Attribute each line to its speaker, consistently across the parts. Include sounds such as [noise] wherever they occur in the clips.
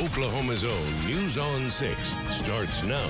Speaker 1: Oklahoma's own News on 6 starts now.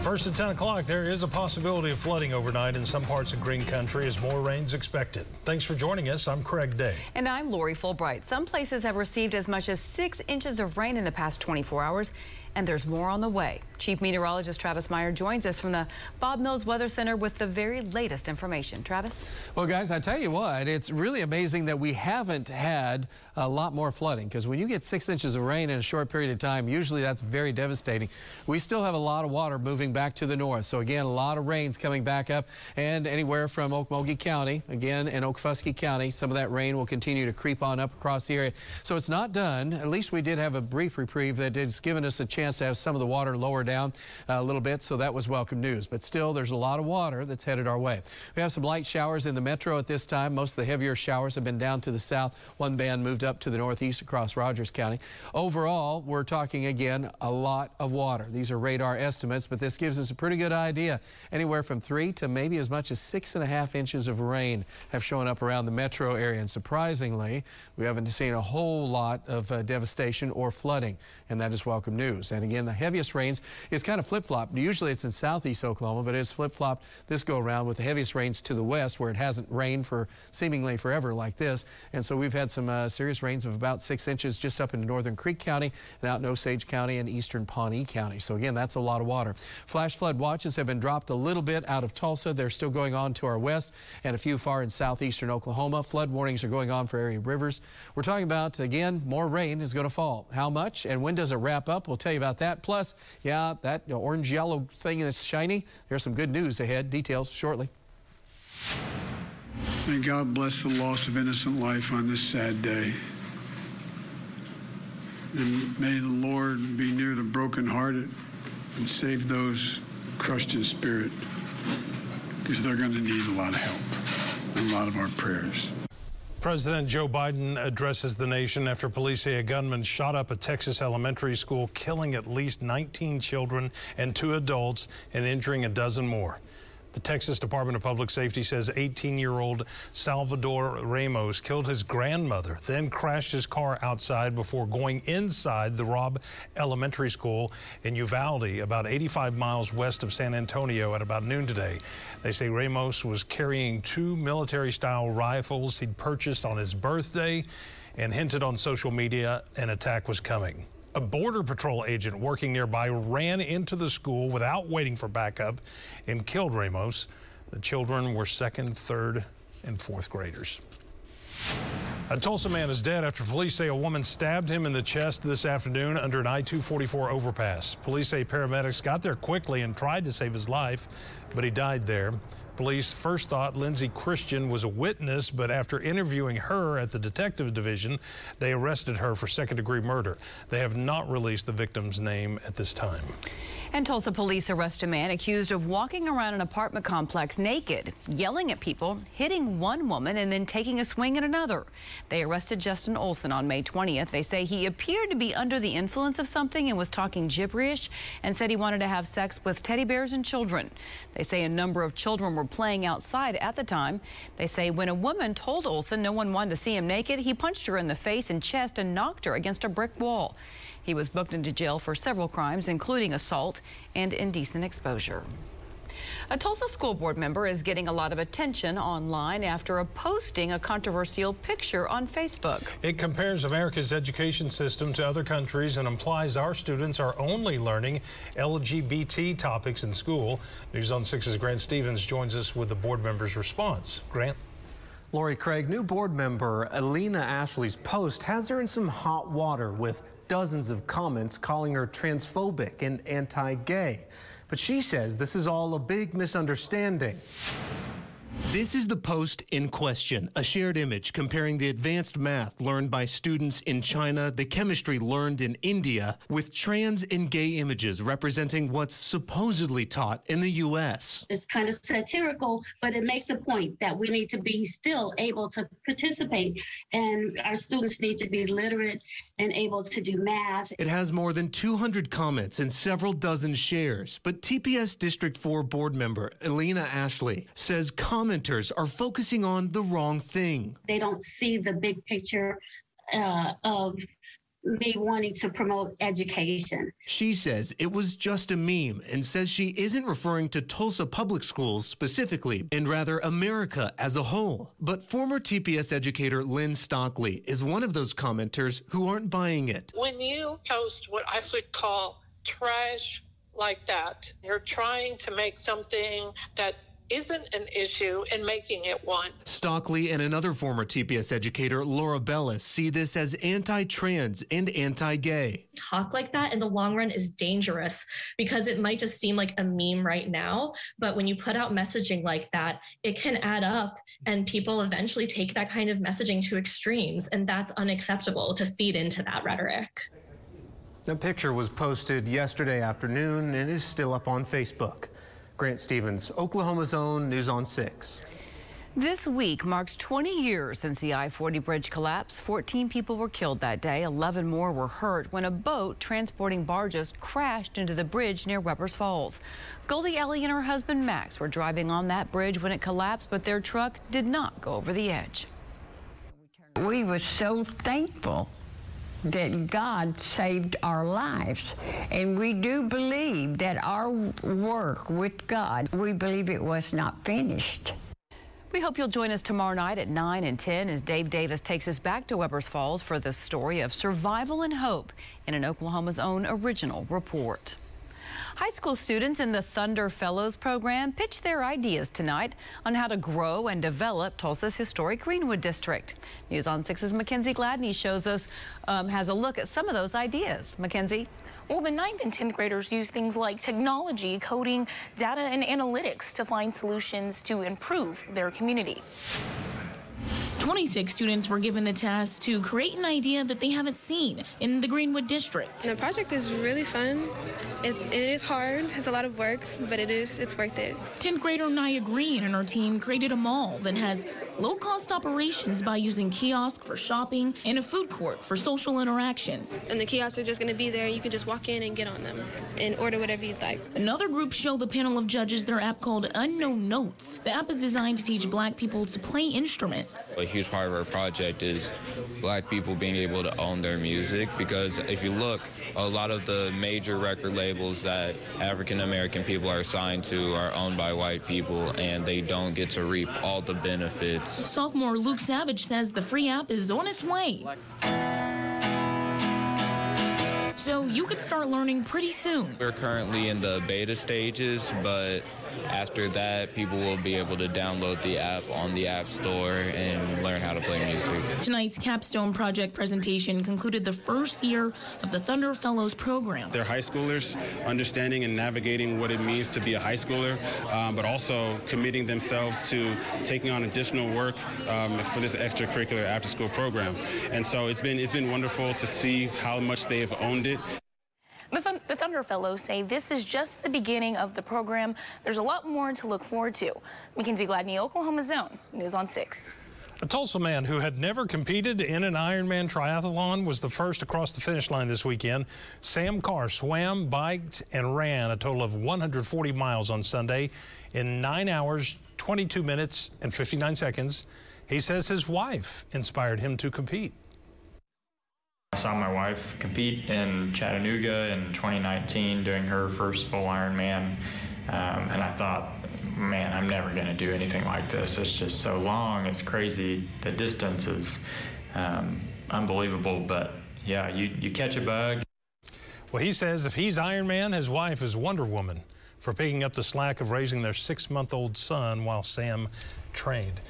Speaker 2: First at 10 o'clock, there is a possibility of flooding overnight in some parts of Green Country as more rain's expected. Thanks for joining us. I'm Craig Day.
Speaker 3: And I'm Lori Fulbright. Some places have received as much as six inches of rain in the past 24 hours and there's more on the way. Chief Meteorologist Travis Meyer joins us from the Bob Mills Weather Center with the very latest information. Travis?
Speaker 4: Well, guys, I tell you what, it's really amazing that we haven't had a lot more flooding because when you get six inches of rain in a short period of time, usually that's very devastating. We still have a lot of water moving back to the north. So, again, a lot of rains coming back up and anywhere from Okmulgee County, again, in Okfuskee County, some of that rain will continue to creep on up across the area. So it's not done. At least we did have a brief reprieve that has given us a chance to have some of the water lower down uh, a little bit, so that was welcome news. But still, there's a lot of water that's headed our way. We have some light showers in the metro at this time. Most of the heavier showers have been down to the south. One band moved up to the northeast across Rogers County. Overall, we're talking again a lot of water. These are radar estimates, but this gives us a pretty good idea. Anywhere from three to maybe as much as six and a half inches of rain have shown up around the metro area. And surprisingly, we haven't seen a whole lot of uh, devastation or flooding, and that is welcome news. And again, the heaviest rains is kind of flip-flopped. Usually it's in southeast Oklahoma, but it's flip-flopped this go around with the heaviest rains to the west where it hasn't rained for seemingly forever like this. And so we've had some uh, serious rains of about six inches just up into northern Creek County and out in Osage County and eastern Pawnee County. So again, that's a lot of water. Flash flood watches have been dropped a little bit out of Tulsa. They're still going on to our west and a few far in southeastern Oklahoma. Flood warnings are going on for area rivers. We're talking about, again, more rain is going to fall. How much and when does it wrap up? We'll tell you about that. Plus, yeah, that orange yellow thing that's shiny. There's some good news ahead. Details shortly.
Speaker 5: May God bless the loss of innocent life on this sad day. And may the Lord be near the brokenhearted and save those crushed in spirit because they're going to need a lot of help and a lot of our prayers.
Speaker 2: President Joe Biden addresses the nation after police say a gunman shot up a Texas elementary school, killing at least 19 children and two adults and injuring a dozen more. The Texas Department of Public Safety says 18-year-old Salvador Ramos killed his grandmother, then crashed his car outside before going inside the Robb Elementary School in Uvalde, about 85 miles west of San Antonio at about noon today. They say Ramos was carrying two military-style rifles he'd purchased on his birthday and hinted on social media an attack was coming. A Border Patrol agent working nearby ran into the school without waiting for backup and killed Ramos. The children were second, third, and fourth graders. A Tulsa man is dead after police say a woman stabbed him in the chest this afternoon under an I-244 overpass. Police say paramedics got there quickly and tried to save his life, but he died there. Police first thought Lindsay Christian was a witness, but after interviewing her at the detective division, they arrested her for second degree murder. They have not released the victim's name at this time.
Speaker 3: And Tulsa police arrest a man accused of walking around an apartment complex naked, yelling at people, hitting one woman, and then taking a swing at another. They arrested Justin Olson on May 20th. They say he appeared to be under the influence of something and was talking gibberish and said he wanted to have sex with teddy bears and children. They say a number of children were playing outside at the time. They say when a woman told Olson no one wanted to see him naked, he punched her in the face and chest and knocked her against a brick wall. He was booked into jail for several crimes, including assault and indecent exposure. A Tulsa school board member is getting a lot of attention online after posting a controversial picture on Facebook.
Speaker 2: It compares America's education system to other countries and implies our students are only learning LGBT topics in school. News on 6's Grant Stevens joins us with the board member's response. Grant?
Speaker 6: Lori Craig, new board member Alina Ashley's post has her in some hot water with dozens of comments calling her transphobic and anti-gay. But she says this is all a big misunderstanding.
Speaker 7: This is the post in question, a shared image comparing the advanced math learned by students in China, the chemistry learned in India, with trans and gay images representing what's supposedly taught in the U.S.
Speaker 8: It's kind of satirical, but it makes a point that we need to be still able to participate, and our students need to be literate and able to do math.
Speaker 7: It has more than 200 comments and several dozen shares, but TPS District 4 board member Elena Ashley says commenters are focusing on the wrong thing.
Speaker 8: They don't see the big picture uh, of me wanting to promote education.
Speaker 7: She says it was just a meme and says she isn't referring to Tulsa public schools specifically, and rather America as a whole. But former TPS educator Lynn Stockley is one of those commenters who aren't buying it.
Speaker 9: When you post what I would call trash like that, you're trying to make something that isn't an issue and making it one.
Speaker 7: Stockley and another former TPS educator, Laura Bellis, see this as anti trans and anti gay.
Speaker 10: Talk like that in the long run is dangerous because it might just seem like a meme right now. But when you put out messaging like that, it can add up and people eventually take that kind of messaging to extremes. And that's unacceptable to feed into that rhetoric.
Speaker 6: The picture was posted yesterday afternoon and is still up on Facebook. Grant Stevens, Oklahoma's own News on 6.
Speaker 3: This week marks 20 years since the I-40 bridge collapse. 14 people were killed that day. 11 more were hurt when a boat transporting barges crashed into the bridge near Webbers Falls. Goldie Ellie and her husband Max were driving on that bridge when it collapsed, but their truck did not go over the edge.
Speaker 11: We were so thankful that God saved our lives. And we do believe that our work with God, we believe it was not finished.
Speaker 3: We hope you'll join us tomorrow night at 9 and 10 as Dave Davis takes us back to Webbers Falls for the story of survival and hope in an Oklahoma's own original report. High school students in the Thunder Fellows program pitched their ideas tonight on how to grow and develop Tulsa's historic Greenwood District. News on 6's Mackenzie Gladney shows us, um, has a look at some of those ideas. Mackenzie?
Speaker 12: Well, the 9th and 10th graders use things like technology, coding, data, and analytics to find solutions to improve their community. 26 students were given the task to create an idea that they haven't seen in the Greenwood District.
Speaker 13: The project is really fun. It, it is hard. It's a lot of work, but it is. It's worth it.
Speaker 12: 10th grader Naya Green and her team created a mall that has low-cost operations by using kiosks for shopping and a food court for social interaction.
Speaker 13: And the kiosks are just going to be there. You can just walk in and get on them and order whatever you'd like.
Speaker 12: Another group showed the panel of judges their app called Unknown Notes. The app is designed to teach black people to play instruments.
Speaker 14: A huge part of our project is black people being able to own their music because if you look, a lot of the major record labels that African American people are signed to are owned by white people and they don't get to reap all the benefits.
Speaker 12: Sophomore Luke Savage says the free app is on its way. So you could start learning pretty soon.
Speaker 14: We're currently in the beta stages, but after that, people will be able to download the app on the App Store and learn how to play music.
Speaker 12: Tonight's capstone project presentation concluded the first year of the Thunder Fellows program.
Speaker 15: They're high schoolers, understanding and navigating what it means to be a high schooler, um, but also committing themselves to taking on additional work um, for this extracurricular after-school program. And so it's been it's been wonderful to see how much they have owned it.
Speaker 12: The, the, Thunder Fellows say this is just the beginning of the program. There's a lot more to look forward to. Mackenzie Gladney, Oklahoma's own, News on 6.
Speaker 2: A Tulsa man who had never competed in an Ironman triathlon was the first across the finish line this weekend. Sam Carr swam, biked, and ran a total of 140 miles on Sunday in 9 hours, 22 minutes, and 59 seconds. He says his wife inspired him to compete.
Speaker 16: I saw my wife compete in Chattanooga in 2019 doing her first full Ironman, um, and I thought, man, I'm never going to do anything like this. It's just so long. It's crazy. The distance is um, unbelievable, but yeah, you, you catch a bug.
Speaker 2: Well, he says if he's Ironman, his wife is Wonder Woman for picking up the slack of raising their six-month-old son while Sam trained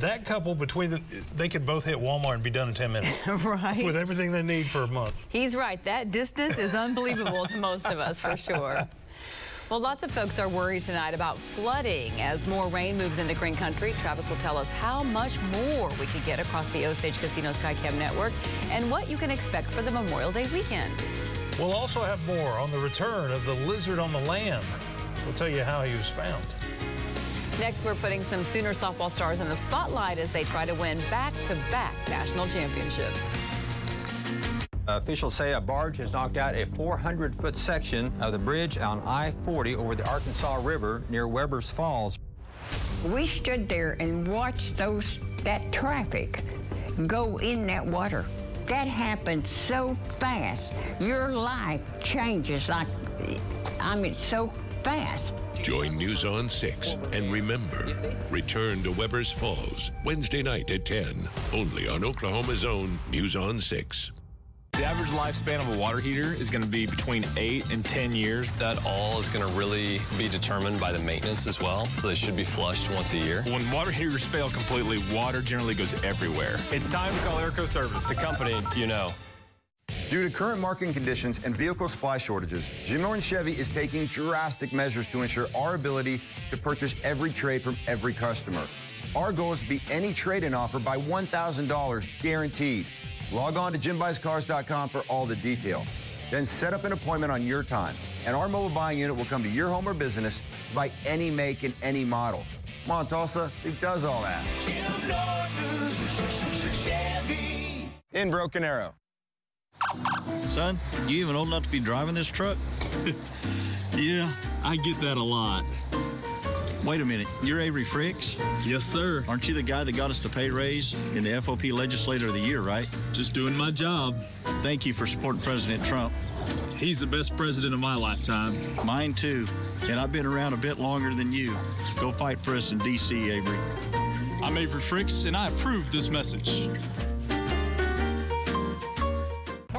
Speaker 2: that couple between the, they could both hit Walmart and be done in 10 minutes. [laughs]
Speaker 3: right.
Speaker 2: With everything they need for a month.
Speaker 3: He's right. That distance is unbelievable to most of us, for sure. Well, lots of folks are worried tonight about flooding as more rain moves into Green Country. Travis will tell us how much more we could get across the Osage Casino Skycam network and what you can expect for the Memorial Day weekend.
Speaker 2: We'll also have more on the return of the lizard on the lam. We'll tell you how he was found.
Speaker 3: Next, we're putting some Sooner softball stars in the spotlight as they try to win back-to-back -back national championships.
Speaker 17: Officials say a barge has knocked out a 400-foot section of the bridge on I-40 over the Arkansas River near Webbers Falls.
Speaker 11: We stood there and watched those that traffic go in that water. that happens so fast. Your life changes like, I mean, so fast.
Speaker 1: Join News on 6 and remember, return to Webbers Falls Wednesday night at 10, only on Oklahoma's own News on 6.
Speaker 18: The average lifespan of a water heater is going to be between 8 and 10 years.
Speaker 19: That all is going to really be determined by the maintenance as well, so they should be flushed once a year.
Speaker 18: When water heaters fail completely, water generally goes everywhere. It's time to call Airco Service,
Speaker 19: the company you know.
Speaker 20: Due to current market conditions and vehicle supply shortages, Jim Norton Chevy is taking drastic measures to ensure our ability to purchase every trade from every customer. Our goal is to beat any trade-in offer by $1,000 guaranteed. Log on to jimbuyscars.com for all the details. Then set up an appointment on your time, and our mobile buying unit will come to your home or business by any make and any model. Come on, Tulsa, who does all that? In Broken Arrow.
Speaker 21: Son, you even old enough to be driving this truck? [laughs]
Speaker 22: yeah, I get that a lot.
Speaker 21: Wait a minute, you're Avery Frix?
Speaker 22: Yes, sir.
Speaker 21: Aren't you the guy that got us the pay raise in the FOP Legislator of the Year, right?
Speaker 22: Just doing my job.
Speaker 21: Thank you for supporting President Trump.
Speaker 22: He's the best president of my lifetime.
Speaker 21: Mine too. And I've been around a bit longer than you. Go fight for us in D.C., Avery.
Speaker 22: I'm Avery Frix, and I approve this message.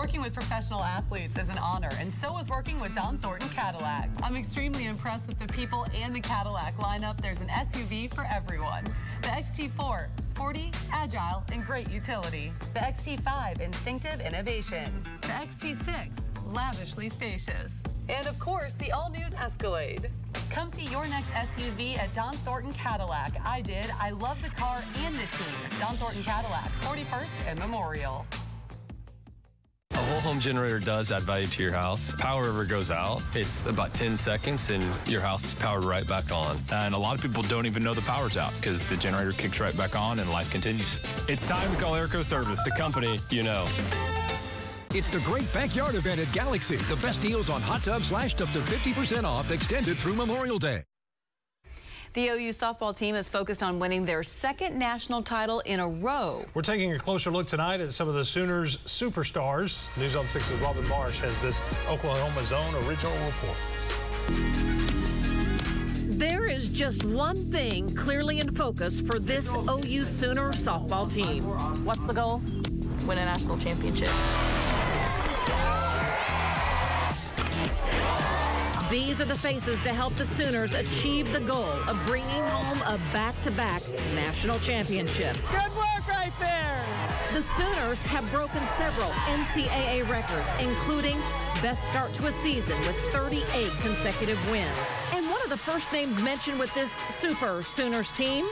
Speaker 23: Working with professional athletes is an honor, and so is working with Don Thornton Cadillac. I'm extremely impressed with the people and the Cadillac lineup. There's an SUV for everyone. The XT4, sporty, agile, and great utility. The XT5, instinctive innovation. The XT6, lavishly spacious. And of course, the all-new Escalade. Come see your next SUV at Don Thornton Cadillac. I did. I love the car and the team. Don Thornton Cadillac, 41st and Memorial.
Speaker 19: Whole home generator does add value to your house. Power ever goes out, it's about 10 seconds and your house is powered right back on.
Speaker 18: And a lot of people don't even know the power's out because the generator kicks right back on and life continues. It's time to call Airco Service, the company you know.
Speaker 24: It's the great backyard event at Galaxy. The best deals on hot tubs slashed up to 50% off extended through Memorial Day.
Speaker 3: The OU softball team is focused on winning their second national title in a row.
Speaker 2: We're taking a closer look tonight at some of the Sooners superstars. News on 6's Robin Marsh has this Oklahoma's own original report.
Speaker 25: There is just one thing clearly in focus for this OU Sooner softball team.
Speaker 12: What's the goal? Win a national championship.
Speaker 25: These are the faces to help the Sooners achieve the goal of bringing home a back-to-back national championship.
Speaker 26: Good work right there.
Speaker 25: The Sooners have broken several NCAA records, including best start to a season with 38 consecutive wins. And one of the first names mentioned with this super Sooners team,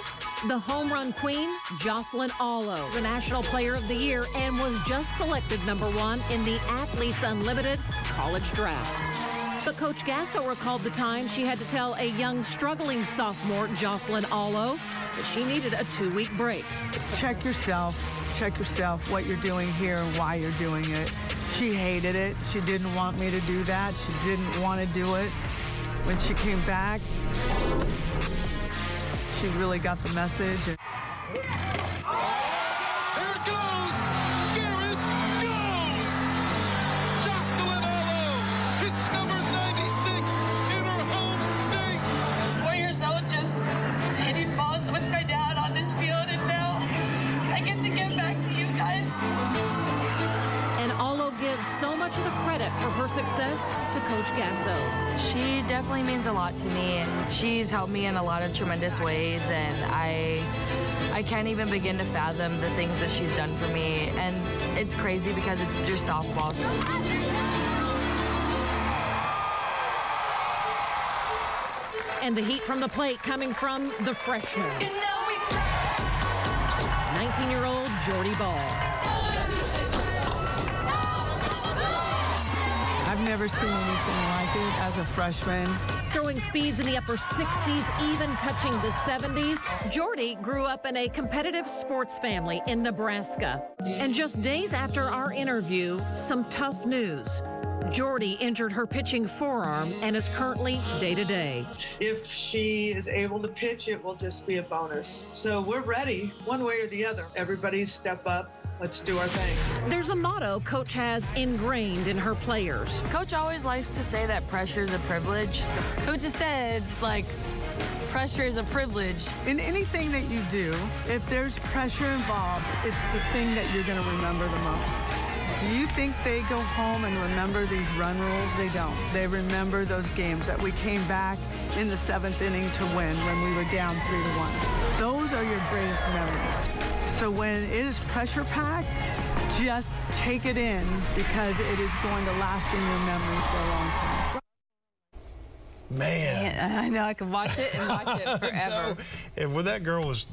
Speaker 25: the home run queen, Jocelyn Alo, the National Player of the Year, and was just selected number one in the Athletes Unlimited college draft. But Coach Gasso recalled the time she had to tell a young, struggling sophomore, Jocelyn Alo, that she needed a two-week break.
Speaker 26: Check yourself. Check yourself what you're doing here and why you're doing it. She hated it. She didn't want me to do that. She didn't want to do it. When she came back, she really got the message.
Speaker 25: Her success to Coach Gasso.
Speaker 12: She definitely means a lot to me. And she's helped me in a lot of tremendous ways, and I, I can't even begin to fathom the things that she's done for me. And it's crazy because it's through softball.
Speaker 25: And the heat from the plate coming from the freshman. 19-year-old Jordy
Speaker 26: Bahl. Never seen anything like it as a freshman.
Speaker 25: Throwing speeds in the upper 60s, even touching the 70s, Jordy grew up in a competitive sports family in Nebraska. And just days after our interview, some tough news. Jordy injured her pitching forearm and is currently day to day.
Speaker 26: If she is able to pitch, it will just be a bonus. So we're ready, one way or the other. Everybody step up Let's do our thing.
Speaker 25: There's a motto Coach has ingrained in her players.
Speaker 12: Coach always likes to say that pressure is a privilege. Coach has said, like, pressure is a privilege.
Speaker 26: In anything that you do, if there's pressure involved, it's the thing that you're going to remember the most. Do you think they go home and remember these run rules? They don't. They remember those games that we came back in the seventh inning to win when we were down three to one. Those are your greatest memories. So when it is pressure packed, just take it in because it is going to last in your memory for a long time.
Speaker 2: Man.
Speaker 3: Yeah, [laughs] I know. I could watch it and watch it [laughs] forever.
Speaker 2: If when that girl was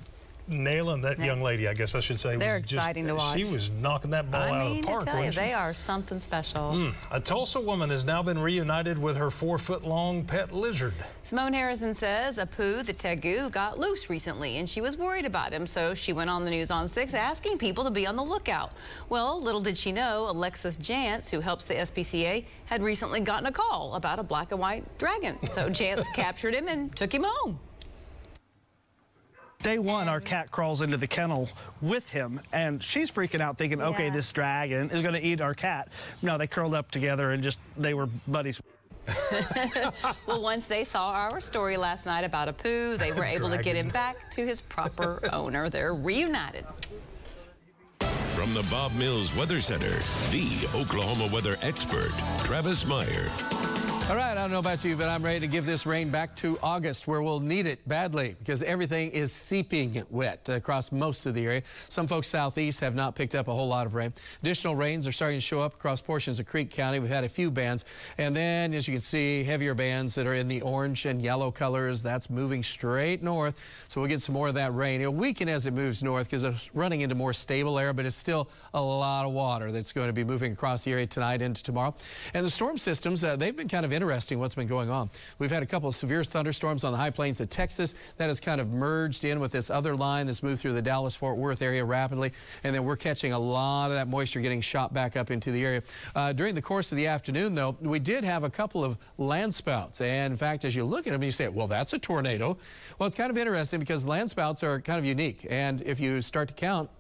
Speaker 2: nailing that young lady, I guess I should say,
Speaker 3: They're
Speaker 2: was just-
Speaker 3: exciting to watch.
Speaker 2: She was knocking that ball
Speaker 3: I
Speaker 2: out
Speaker 3: mean,
Speaker 2: of the park.
Speaker 3: I tell you,
Speaker 2: she?
Speaker 3: they are something special.
Speaker 2: Mm. A Tulsa woman has now been reunited with her four-foot-long pet lizard.
Speaker 3: Simone Harrison says Apu, the tegu, got loose recently and she was worried about him, so she went on the news on 6 asking people to be on the lookout. Well, little did she know, Alexis Jantz, who helps the SPCA, had recently gotten a call about a black and white dragon. So Jantz [laughs] captured him and took him home.
Speaker 27: Day one, our cat crawls into the kennel with him, and she's freaking out, thinking, okay, this dragon is going to eat our cat. No, they curled up together and just, they were buddies. [laughs]
Speaker 3: well, once they saw our story last night about Apu, they were able to get him back to his proper [laughs] owner. They're reunited.
Speaker 1: From the Bob Mills Weather Center, the Oklahoma weather expert, Travis Meyer.
Speaker 4: All right, I don't know about you, but I'm ready to give this rain back to August where we'll need it badly because everything is seeping wet across most of the area. Some folks southeast have not picked up a whole lot of rain. Additional rains are starting to show up across portions of Creek County. We've had a few bands. And then, as you can see, heavier bands that are in the orange and yellow colors. That's moving straight north. So we'll get some more of that rain. It'll weaken as it moves north because it's running into more stable air, but it's still a lot of water that's going to be moving across the area tonight into tomorrow. And the storm systems, uh, they've been kind of interesting what's been going on. We've had a couple of severe thunderstorms on the high plains of Texas that has kind of merged in with this other line that's moved through the Dallas Fort Worth area rapidly. And then we're catching a lot of that moisture getting shot back up into the area. Uh, during the course of the afternoon, though, we did have a couple of landspouts. And in fact, as you look at them, you say, well, that's a tornado. Well, it's kind of interesting because landspouts are kind of unique. And if you start to count,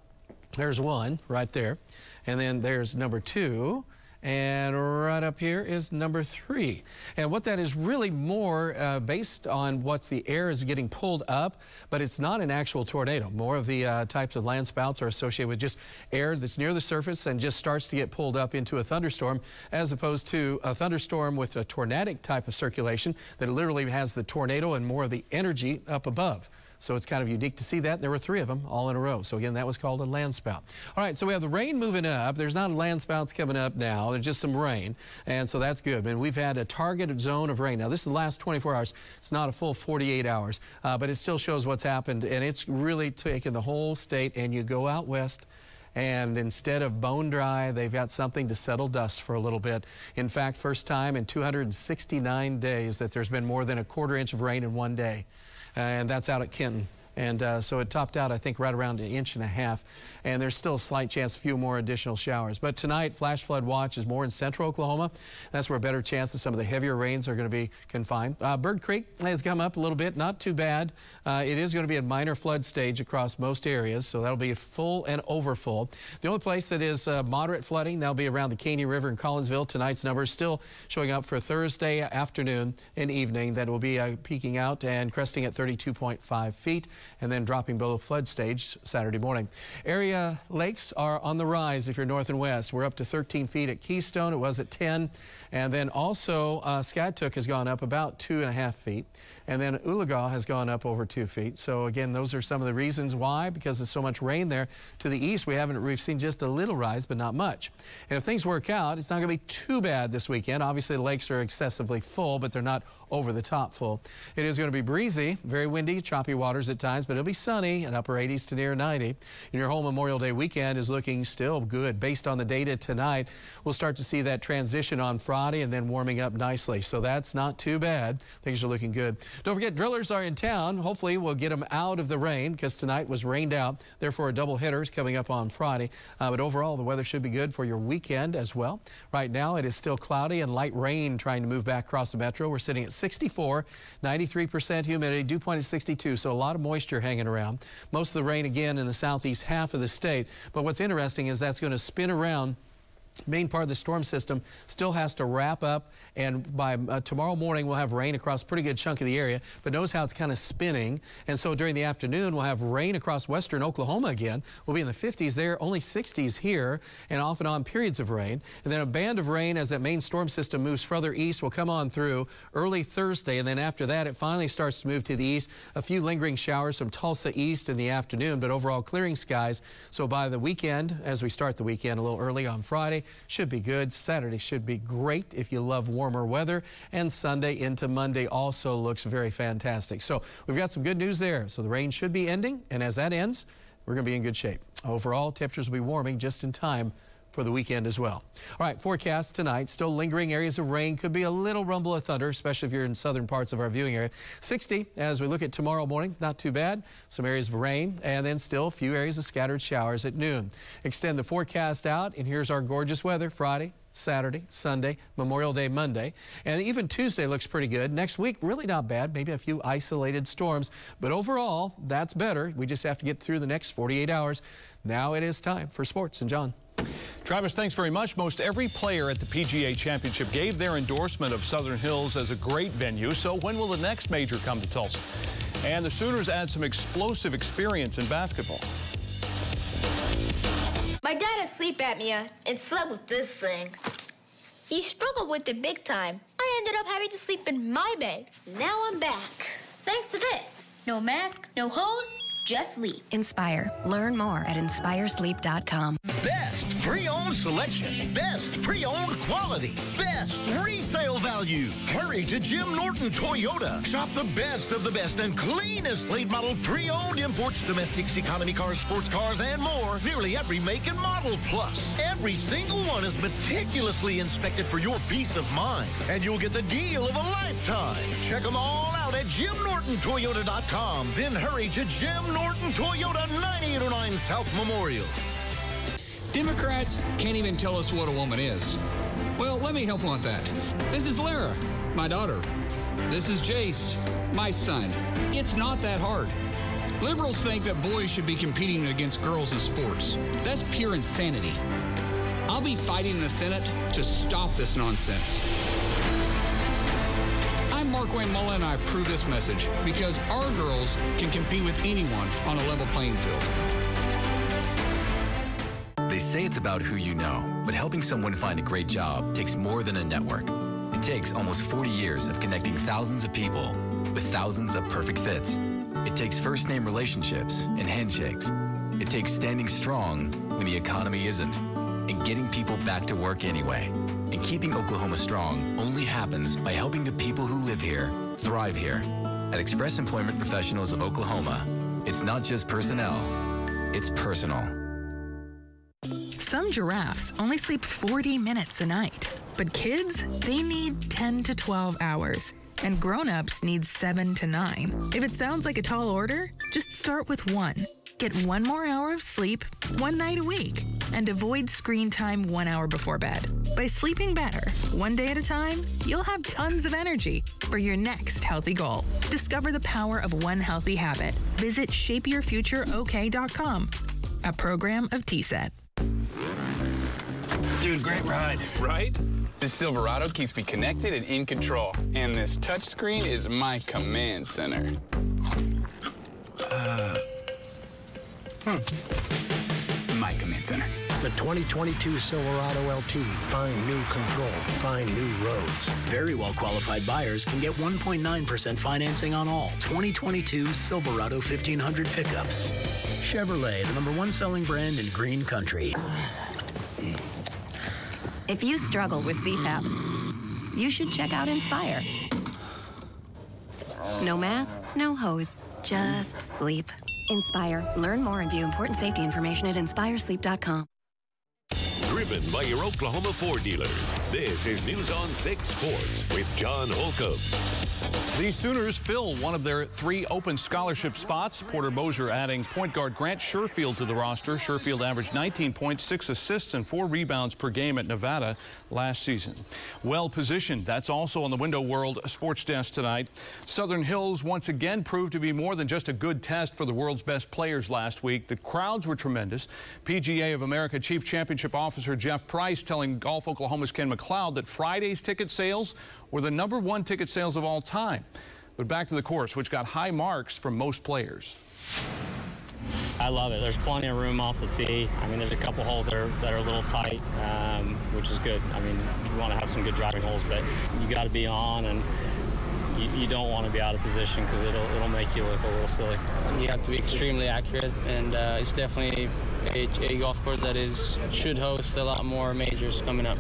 Speaker 4: there's one right there. And then there's number two. And right up here is number three. And what that is really more uh, based on what the air is getting pulled up, but it's not an actual tornado. More of the uh, types of landspouts are associated with just air that's near the surface and just starts to get pulled up into a thunderstorm, as opposed to a thunderstorm with a tornadic type of circulation that literally has the tornado and more of the energy up above. So it's kind of unique to see that. There were three of them all in a row. So again, that was called a landspout. All right, so we have the rain moving up. There's not landspouts coming up now. There's just some rain. And so that's good. And we've had a targeted zone of rain. Now, this is the last 24 hours. It's not a full 48 hours, uh, but it still shows what's happened. And it's really taken the whole state. And you go out west, and instead of bone dry, they've got something to settle dust for a little bit. In fact, first time in 269 days that there's been more than a quarter inch of rain in one day. Uh, and that's out at Kenton. And uh, so it topped out, I think, right around an inch and a half. And there's still a slight chance, a few more additional showers. But tonight, flash flood watch is more in central Oklahoma. That's where a better chance of some of the heavier rains are going to be confined. Uh, Bird Creek has come up a little bit, not too bad. Uh, it is going to be a minor flood stage across most areas, so that'll be full and overfull. The only place that is uh, moderate flooding, that'll be around the Caney River in Collinsville. Tonight's number is still showing up for Thursday afternoon and evening. That will be uh, peaking out and cresting at 32.5 feet and then dropping below flood stage Saturday morning. Area lakes are on the rise if you're north and west. We're up to 13 feet at Keystone. It was at 10. And then also uh, Skiatook has gone up about two and a half feet. And then Oologah has gone up over two feet. So again, those are some of the reasons why, because there's so much rain there. To the east, we haven't, we've seen just a little rise, but not much. And if things work out, it's not going to be too bad this weekend. Obviously, the lakes are excessively full, but they're not over the top full. It is going to be breezy, very windy, choppy waters at times, but it'll be sunny and upper 80s to near 90. And your whole Memorial Day weekend is looking still good. Based on the data tonight, we'll start to see that transition on Friday and then warming up nicely. So that's not too bad. Things are looking good. Don't forget, drillers are in town. Hopefully, we'll get them out of the rain because tonight was rained out. Therefore, a double hitter is coming up on Friday. Uh, but overall, the weather should be good for your weekend as well. Right now, it is still cloudy and light rain trying to move back across the metro. We're sitting at 64, 93% humidity, dew point is 62. So a lot of moisture. Moisture hanging around. Most of the rain again in the southeast half of the state. But what's interesting is that's going to spin around main part of the storm system still has to wrap up and by uh, tomorrow morning we'll have rain across pretty good chunk of the area but notice how it's kind of spinning. And so during the afternoon we'll have rain across western Oklahoma again. We'll be in the 50s there only 60s here and off and on periods of rain. And then a band of rain as that main storm system moves further east will come on through early Thursday and then after that it finally starts to move to the east. A few lingering showers from Tulsa east in the afternoon but overall clearing skies. So by the weekend as we start the weekend a little early on Friday should be good. Saturday should be great if you love warmer weather. And Sunday into Monday also looks very fantastic. So we've got some good news there. So the rain should be ending. And as that ends, we're going to be in good shape. Overall, temperatures will be warming just in time for the weekend as well. All right, forecast tonight. Still lingering areas of rain. Could be a little rumble of thunder, especially if you're in southern parts of our viewing area. 60 as we look at tomorrow morning. Not too bad. Some areas of rain and then still a few areas of scattered showers at noon. Extend the forecast out and here's our gorgeous weather Friday. Saturday, Sunday, Memorial Day, Monday. And even Tuesday looks pretty good. Next week, really not bad. Maybe a few isolated storms. But overall, that's better. We just have to get through the next 48 hours. Now it is time for sports. And John.
Speaker 28: Travis, thanks very much. Most every player at the PGA Championship gave their endorsement of Southern Hills as a great venue. So when will the next major come to Tulsa? And the Sooners add some explosive experience in basketball.
Speaker 29: My dad has sleep apnea uh, and slept with this thing. He struggled with it big time. I ended up having to sleep in my bed. Now I'm back. Thanks to this. No mask, no hose, just sleep.
Speaker 30: Inspire. Learn more at inspiresleep.com.
Speaker 31: Best pre-owned selection. Best pre-owned quality. Best resale value. Hurry to Jim Norton Toyota. Shop the best of the best and cleanest late model pre-owned imports, domestics, economy cars, sports cars, and more. Nearly every make and model. Plus, every single one is meticulously inspected for your peace of mind. And you'll get the deal of a lifetime. Check them all out at JimNortonToyota.com. Then hurry to Jim Norton Toyota 9809 South Memorial.
Speaker 32: Democrats can't even tell us what a woman is. Well, let me help with that. This is Lara, my daughter. This is Jace, my son. It's not that hard. Liberals think that boys should be competing against girls in sports. That's pure insanity. I'll be fighting in the Senate to stop this nonsense. I'm Markwayne Mullin, and I approve this message because our girls can compete with anyone on a level playing field.
Speaker 33: Say it's about who you know, but helping someone find a great job takes more than a network. It takes almost 40 years of connecting thousands of people with thousands of perfect fits. It takes first name relationships and handshakes. It takes standing strong when the economy isn't, and getting people back to work anyway. And keeping Oklahoma strong only happens by helping the people who live here thrive here. At Express Employment Professionals of Oklahoma, it's not just personnel, it's personal.
Speaker 34: Some giraffes only sleep 40 minutes a night, but kids, they need 10 to 12 hours. And grown-ups need 7 to 9. If it sounds like a tall order, just start with one. Get one more hour of sleep one night a week and avoid screen time one hour before bed. By sleeping better, one day at a time, you'll have tons of energy for your next healthy goal. Discover the power of one healthy habit. Visit shapeyourfutureok.com, a program of TSET.
Speaker 35: Dude, great ride, right? This Silverado keeps me connected and in control. And this touchscreen is my command center. Uh, hmm. My command center.
Speaker 36: The 2022 Silverado LT. Find new control. Find new roads.
Speaker 37: Very well qualified buyers can get 1.9% financing on all 2022 Silverado 1500 pickups. Chevrolet, the number one selling brand in green country.
Speaker 30: If you struggle with CPAP, you should check out Inspire. No mask, no hose, just sleep. Inspire. Learn more and view important safety information at inspiresleep.com.
Speaker 1: driven by your Oklahoma Ford dealers. This is News on 6 Sports with John Holcomb.
Speaker 28: The Sooners fill one of their three open scholarship spots. Porter Moser adding point guard Grant Sherfield to the roster. Sherfield averaged 19.6 assists, and four rebounds per game at Nevada last season. Well positioned. That's also on the Window World Sports Desk tonight. Southern Hills once again proved to be more than just a good test for the world's best players last week. The crowds were tremendous. PGA of America Chief Championship Officer Jeff Price telling Golf Oklahoma's Ken McLeod that Friday's ticket sales were the number one ticket sales of all time. But back to the course, which got high marks from most players.
Speaker 38: I love it. There's plenty of room off the tee. I mean, there's a couple holes that are, that are a little tight, um, which is good. I mean, you want to have some good driving holes, but you got to be on and you, you don't want to be out of position because it'll, it'll make you look a little silly.
Speaker 39: You have to be extremely accurate, and uh, it's definitely a, a golf course that is should host a lot more majors coming up.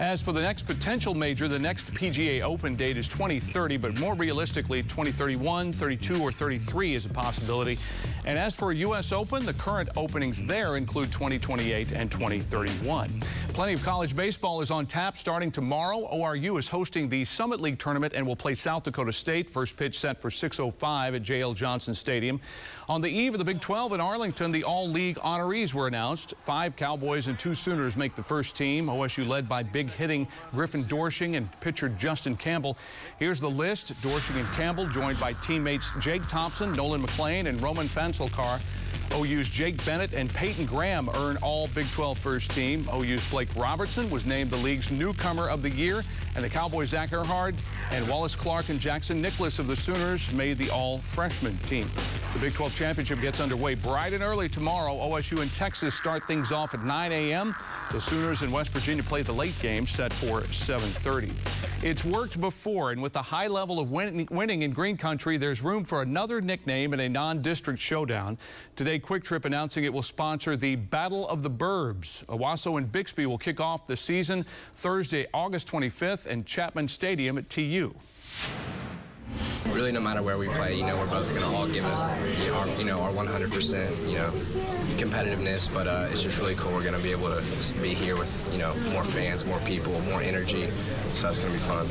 Speaker 28: As for the next potential major, the next PGA Open date is 2030, but more realistically, 2031, 32, or 33 is a possibility. And as for U.S. Open, the current openings there include 2028 and 2031. Plenty of college baseball is on tap starting tomorrow. ORU is hosting the Summit League tournament and will play South Dakota State. First pitch set for 6.05 at J.L. Johnson Stadium. On the eve of the Big 12 in Arlington, the all-league honorees were announced. Five Cowboys and two Sooners make the first team. OSU led by big hitting Griffin Doersching and pitcher Justin Campbell. Here's the list. Doersching and Campbell joined by teammates Jake Thompson, Nolan McLean, and Roman Phansalkar. OU's Jake Bennett and Peyton Graham earn all Big 12 first team. OU's Blake Robertson was named the league's newcomer of the year, and the Cowboys' Zach Ehrhard and Wallace Clark and Jackson Nicholas of the Sooners made the all-freshman team. The Big 12 championship gets underway bright and early tomorrow. OSU and Texas start things off at 9 a.m. The Sooners and West Virginia play the late game set for 7.30. It's worked before, and with the high level of win winning in Green Country, there's room for another nickname in a non-district showdown. Today, QuikTrip announcing it will sponsor the Battle of the Burbs. Owasso and Bixby will kick off the season Thursday, August 25th, and Chapman Stadium at TU
Speaker 40: really no matter where we play, you know, we're both going to all give us, you know, our, you know, our 100%, you know, competitiveness. But uh, it's just really cool. We're going to be able to be here with, you know, more fans, more people, more energy. So that's going to be fun.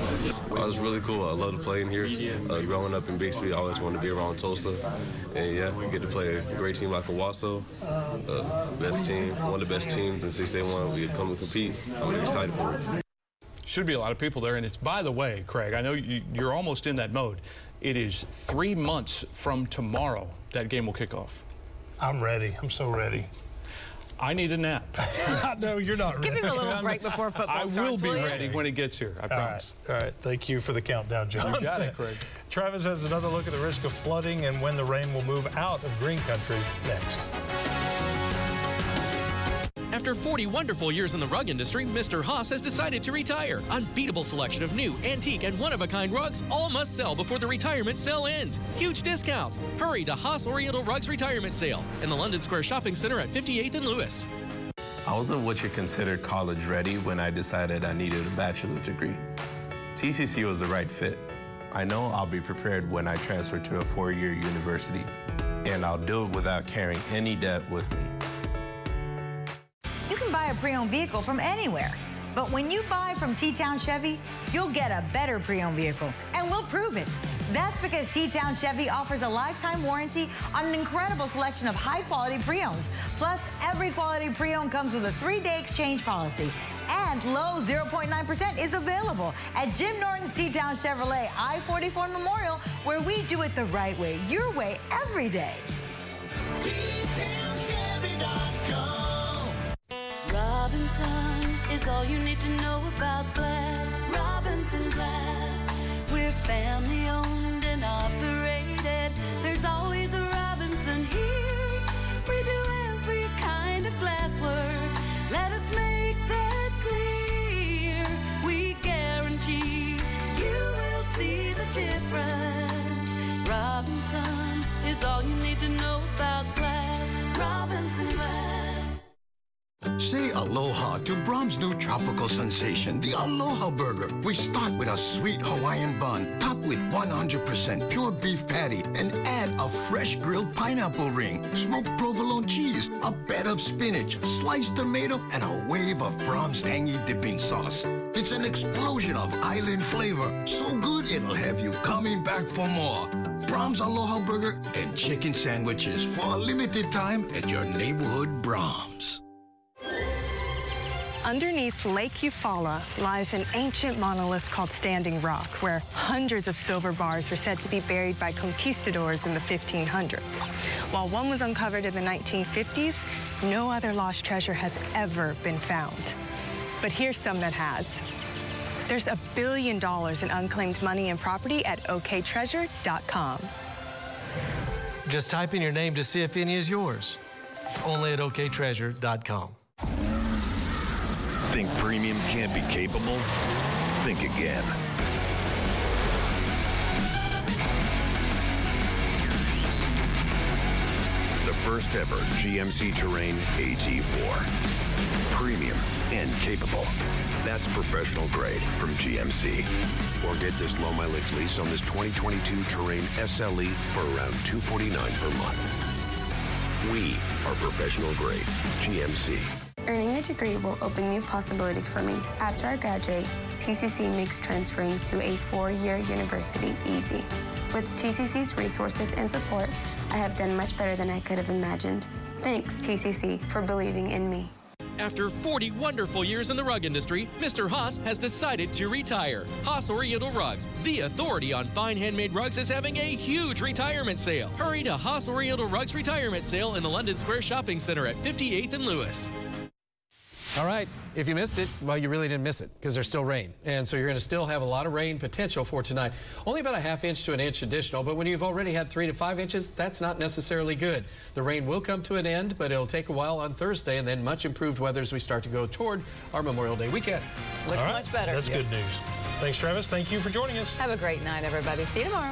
Speaker 41: Well, it's really cool. I love to play in here. Uh, growing up in Bixby, I always wanted to be around Tulsa. And yeah, we get to play a great team like Owasso, uh, best team, one of the best teams in 6A1. We come and compete. I'm really excited for it
Speaker 28: should be a lot of people there. And it's, by the way, Craig, I know you, are almost in that mode. It is three months from tomorrow that game will kick off.
Speaker 2: I'm ready. I'm so ready.
Speaker 28: I need a nap. [laughs]
Speaker 2: no, you're not ready.
Speaker 3: Give him a little break before football
Speaker 28: I
Speaker 3: starts,
Speaker 28: will be
Speaker 3: will
Speaker 28: ready when it gets here. I
Speaker 2: All
Speaker 28: promise.
Speaker 2: Right. All right. Thank you for the countdown, John.
Speaker 28: You got it, [laughs] Craig.
Speaker 2: Travis has another look at the risk of flooding and when the rain will move out of green country next.
Speaker 42: After 40 wonderful years in the rug industry, Mr. Haas has decided to retire. Unbeatable selection of new, antique, and one-of-a-kind rugs all must sell before the retirement sale ends. Huge discounts. Hurry to Haas Oriental Rugs Retirement Sale in the London Square Shopping Center at 58th and Lewis.
Speaker 43: I wasn't what you consider college ready when I decided I needed a bachelor's degree. TCC was the right fit. I know I'll be prepared when I transfer to a four-year university, and I'll do it without carrying any debt with me
Speaker 44: a pre-owned vehicle from anywhere. But when you buy from T-Town Chevy, you'll get a better pre-owned vehicle, and we'll prove it. That's because T-Town Chevy offers a lifetime warranty on an incredible selection of high-quality pre-owns. Plus, every quality pre-owned comes with a three-day exchange policy. And low 0.9% is available at Jim Norton's T-Town Chevrolet I-44 Memorial, where we do it the right way, your way, every day.
Speaker 45: All you need to know about glass. Robinson Glass. We're family owned
Speaker 31: aloha to
Speaker 46: Braum's new tropical sensation, the Aloha Burger. We start with a sweet Hawaiian bun, topped with 100% pure beef patty, and add a fresh grilled pineapple ring, smoked provolone cheese, a bed of spinach, sliced tomato, and a wave of Braum's tangy dipping sauce. It's an explosion of island flavor, so good it'll have you coming back for more. Braum's Aloha Burger and chicken sandwiches for a limited time at your neighborhood Braum's.
Speaker 47: Underneath Lake Eufaula lies an ancient monolith called Standing Rock, where hundreds of silver bars were said to be buried by conquistadors in the 1500s. While one was uncovered in the 1950s, no other lost treasure has ever been found. But here's some that has. There's a billion dollars in unclaimed money and property at oktreasure.com.
Speaker 7: Just type in your name to see if any is yours. Only at oktreasure.com.
Speaker 48: Think premium can't be capable? Think again. The first ever GMC Terrain AT4. Premium and capable. That's professional grade from GMC. Or get this low mileage lease on this 2022 Terrain SLE for around 249 per month. We are professional grade GMC.
Speaker 49: Earning a degree will open new possibilities for me. After I graduate, TCC makes transferring to a four-year university easy. With TCC's resources and support, I have done much better than I could have imagined. Thanks, TCC, for believing in me.
Speaker 42: After 40 wonderful years in the rug industry, Mr. Haas has decided to retire. Haas Oriental Rugs, the authority on fine handmade rugs, is having a huge retirement sale. Hurry to Haas Oriental Rugs retirement sale in the London Square Shopping Center at 58th and Lewis.
Speaker 4: All right, if you missed it, well, you really didn't miss it because there's still rain. And so you're going to still have a lot of rain potential for tonight. Only about a half inch to an inch additional, but when you've already had three to five inches, that's not necessarily good. The rain will come to an end, but it'll take a while on Thursday and then much improved weather as we start to go toward our Memorial Day weekend.
Speaker 3: Looks much better.
Speaker 2: That's
Speaker 3: Yeah.
Speaker 2: good news. Thanks, Travis. Thank you for joining us.
Speaker 3: Have a great night, everybody. See you tomorrow.